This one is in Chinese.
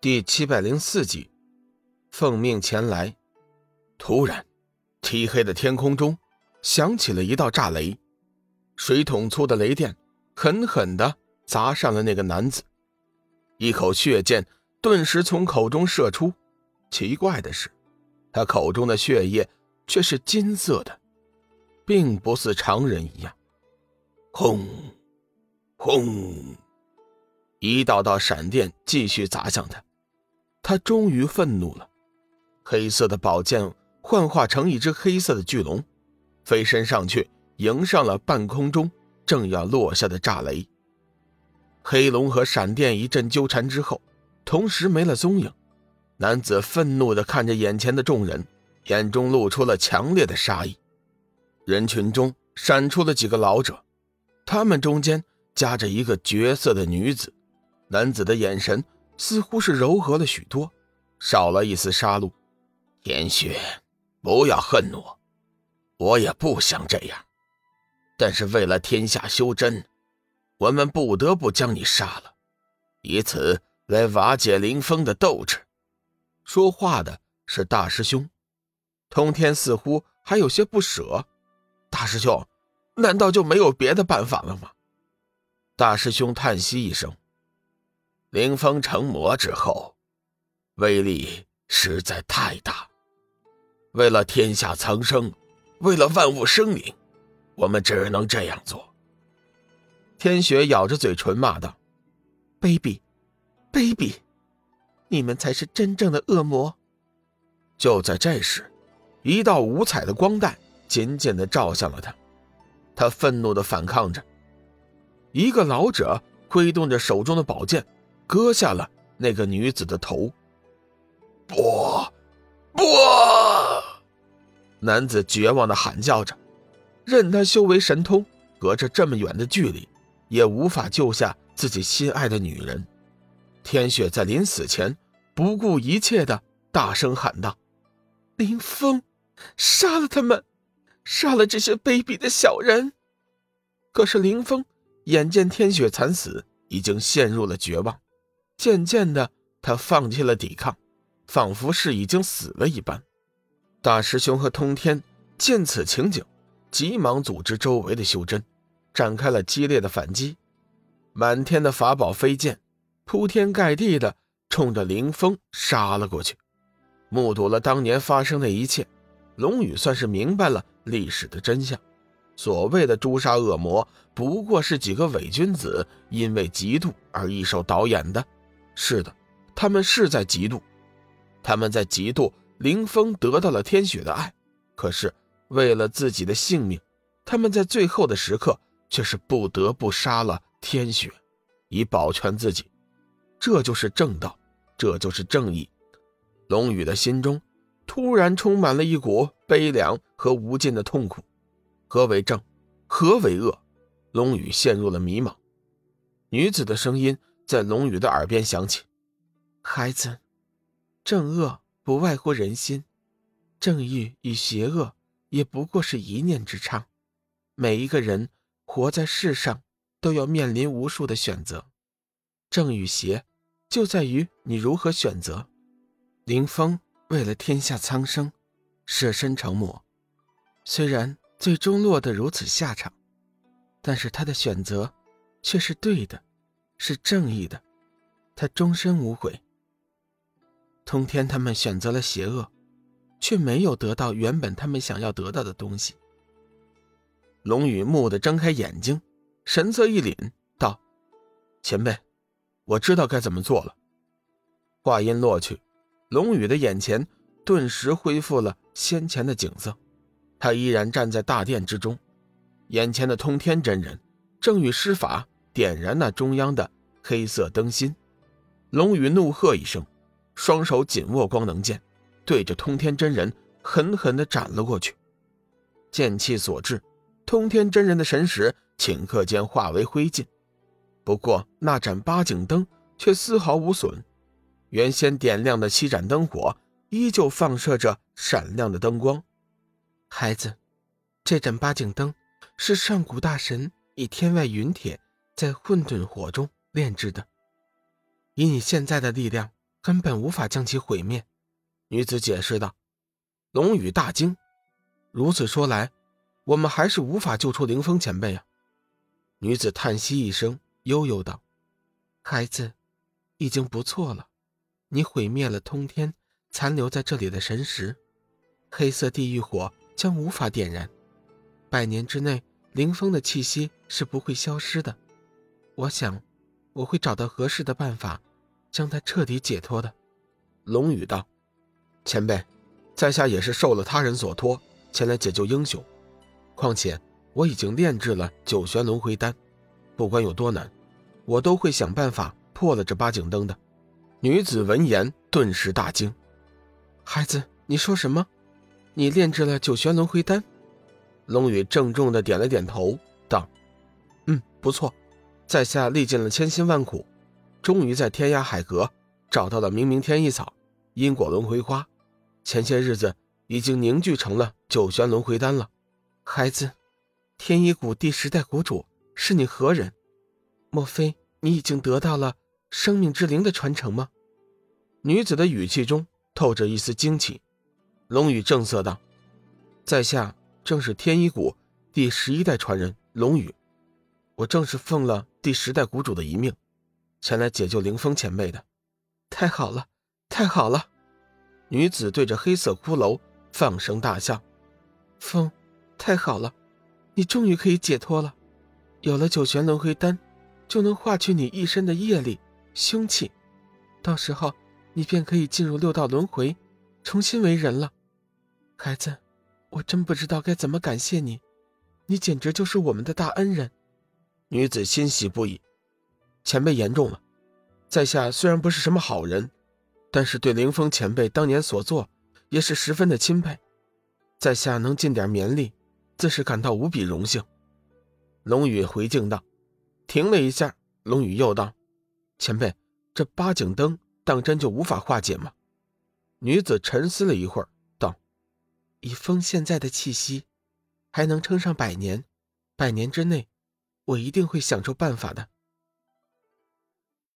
第七百零四集，奉命前来。突然，漆黑的天空中响起了一道炸雷，水桶粗的雷电狠狠地砸上了那个男子，一口血箭顿时从口中射出。奇怪的是，他口中的血液却是金色的，并不似常人一样。轰，轰，一道道闪电继续砸向他。他终于愤怒了，黑色的宝剑幻化成一只黑色的巨龙，飞身上去迎上了半空中正要落下的炸雷。黑龙和闪电一阵纠缠之后，同时没了踪影。男子愤怒地看着眼前的众人，眼中露出了强烈的杀意。人群中闪出了几个老者，他们中间夹着一个绝色的女子，男子的眼神。似乎是柔和了许多，少了一丝杀戮。天雪，不要恨我，我也不想这样，但是为了天下修真，我们不得不将你杀了，以此来瓦解林峰的斗志。说话的是大师兄，通天似乎还有些不舍。大师兄，难道就没有别的办法了吗？大师兄叹息一声。凌风成魔之后，威力实在太大。为了天下苍生，为了万物生灵，我们只能这样做。天雪咬着嘴唇骂道：“卑鄙，卑鄙！你们才是真正的恶魔！”就在这时，一道五彩的光带紧紧的照向了他。他愤怒的反抗着。一个老者挥动着手中的宝剑。割下了那个女子的头。不，不！男子绝望的喊叫着，任他修为神通，隔着这么远的距离，也无法救下自己心爱的女人。天雪在临死前不顾一切的大声喊道：“林峰，杀了他们，杀了这些卑鄙的小人！”可是林峰眼见天雪惨死，已经陷入了绝望。渐渐的，他放弃了抵抗，仿佛是已经死了一般。大师兄和通天见此情景，急忙组织周围的修真，展开了激烈的反击。满天的法宝飞剑，铺天盖地的冲着林峰杀了过去。目睹了当年发生的一切，龙宇算是明白了历史的真相。所谓的诛杀恶魔，不过是几个伪君子因为嫉妒而一手导演的。是的，他们是在嫉妒，他们在嫉妒林峰得到了天雪的爱，可是为了自己的性命，他们在最后的时刻却是不得不杀了天雪，以保全自己。这就是正道，这就是正义。龙宇的心中突然充满了一股悲凉和无尽的痛苦。何为正？何为恶？龙宇陷入了迷茫。女子的声音。在龙宇的耳边响起：“孩子，正恶不外乎人心，正义与邪恶也不过是一念之差。每一个人活在世上，都要面临无数的选择，正与邪就在于你如何选择。林峰为了天下苍生，舍身成魔，虽然最终落得如此下场，但是他的选择却是对的。”是正义的，他终身无悔。通天他们选择了邪恶，却没有得到原本他们想要得到的东西。龙宇蓦地睁开眼睛，神色一凛，道：“前辈，我知道该怎么做了。”话音落去，龙宇的眼前顿时恢复了先前的景色。他依然站在大殿之中，眼前的通天真人正与施法。点燃那中央的黑色灯芯，龙宇怒喝一声，双手紧握光能剑，对着通天真人狠狠地斩了过去。剑气所至，通天真人的神识顷刻间化为灰烬。不过那盏八景灯却丝毫无损，原先点亮的七盏灯火依旧放射着闪亮的灯光。孩子，这盏八景灯是上古大神以天外陨铁。在混沌火中炼制的，以你现在的力量，根本无法将其毁灭。”女子解释道。龙宇大惊：“如此说来，我们还是无法救出凌风前辈啊！”女子叹息一声，悠悠道：“孩子，已经不错了。你毁灭了通天残留在这里的神石，黑色地狱火将无法点燃。百年之内，凌风的气息是不会消失的。我想，我会找到合适的办法，将他彻底解脱的。”龙宇道：“前辈。”在下也是受了他人所托前来解救英雄，况且我已经炼制了九玄轮回丹，不管有多难，我都会想办法破了这八景灯的。女子闻言顿时大惊：“孩子，你说什么？你炼制了九玄轮回丹？”龙宇郑重的点了点头，道：“嗯，不错，在下历尽了千辛万苦，终于在天涯海阁找到了明明天意草、因果轮回花。”前些日子已经凝聚成了九玄轮回丹了，孩子，天一谷第十代谷主是你何人？莫非你已经得到了生命之灵的传承吗？女子的语气中透着一丝惊奇。龙宇正色道：“在下正是天一谷第十一代传人龙宇，我正是奉了第十代谷主的遗命，前来解救凌风前辈的。太好了，太好了！”女子对着黑色骷髅放声大笑：“风，太好了，你终于可以解脱了。有了九玄轮回丹，就能化去你一身的业力、凶气，到时候你便可以进入六道轮回，重新为人了。孩子，我真不知道该怎么感谢你，你简直就是我们的大恩人。”女子欣喜不已：“前辈言重了，在下虽然不是什么好人。”但是对凌风前辈当年所做，也是十分的钦佩，在下能尽点绵力，自是感到无比荣幸。龙宇回敬道，停了一下，龙宇又道：“前辈，这八景灯当真就无法化解吗？”女子沉思了一会儿，道：“以风现在的气息，还能撑上百年，百年之内，我一定会想出办法的。”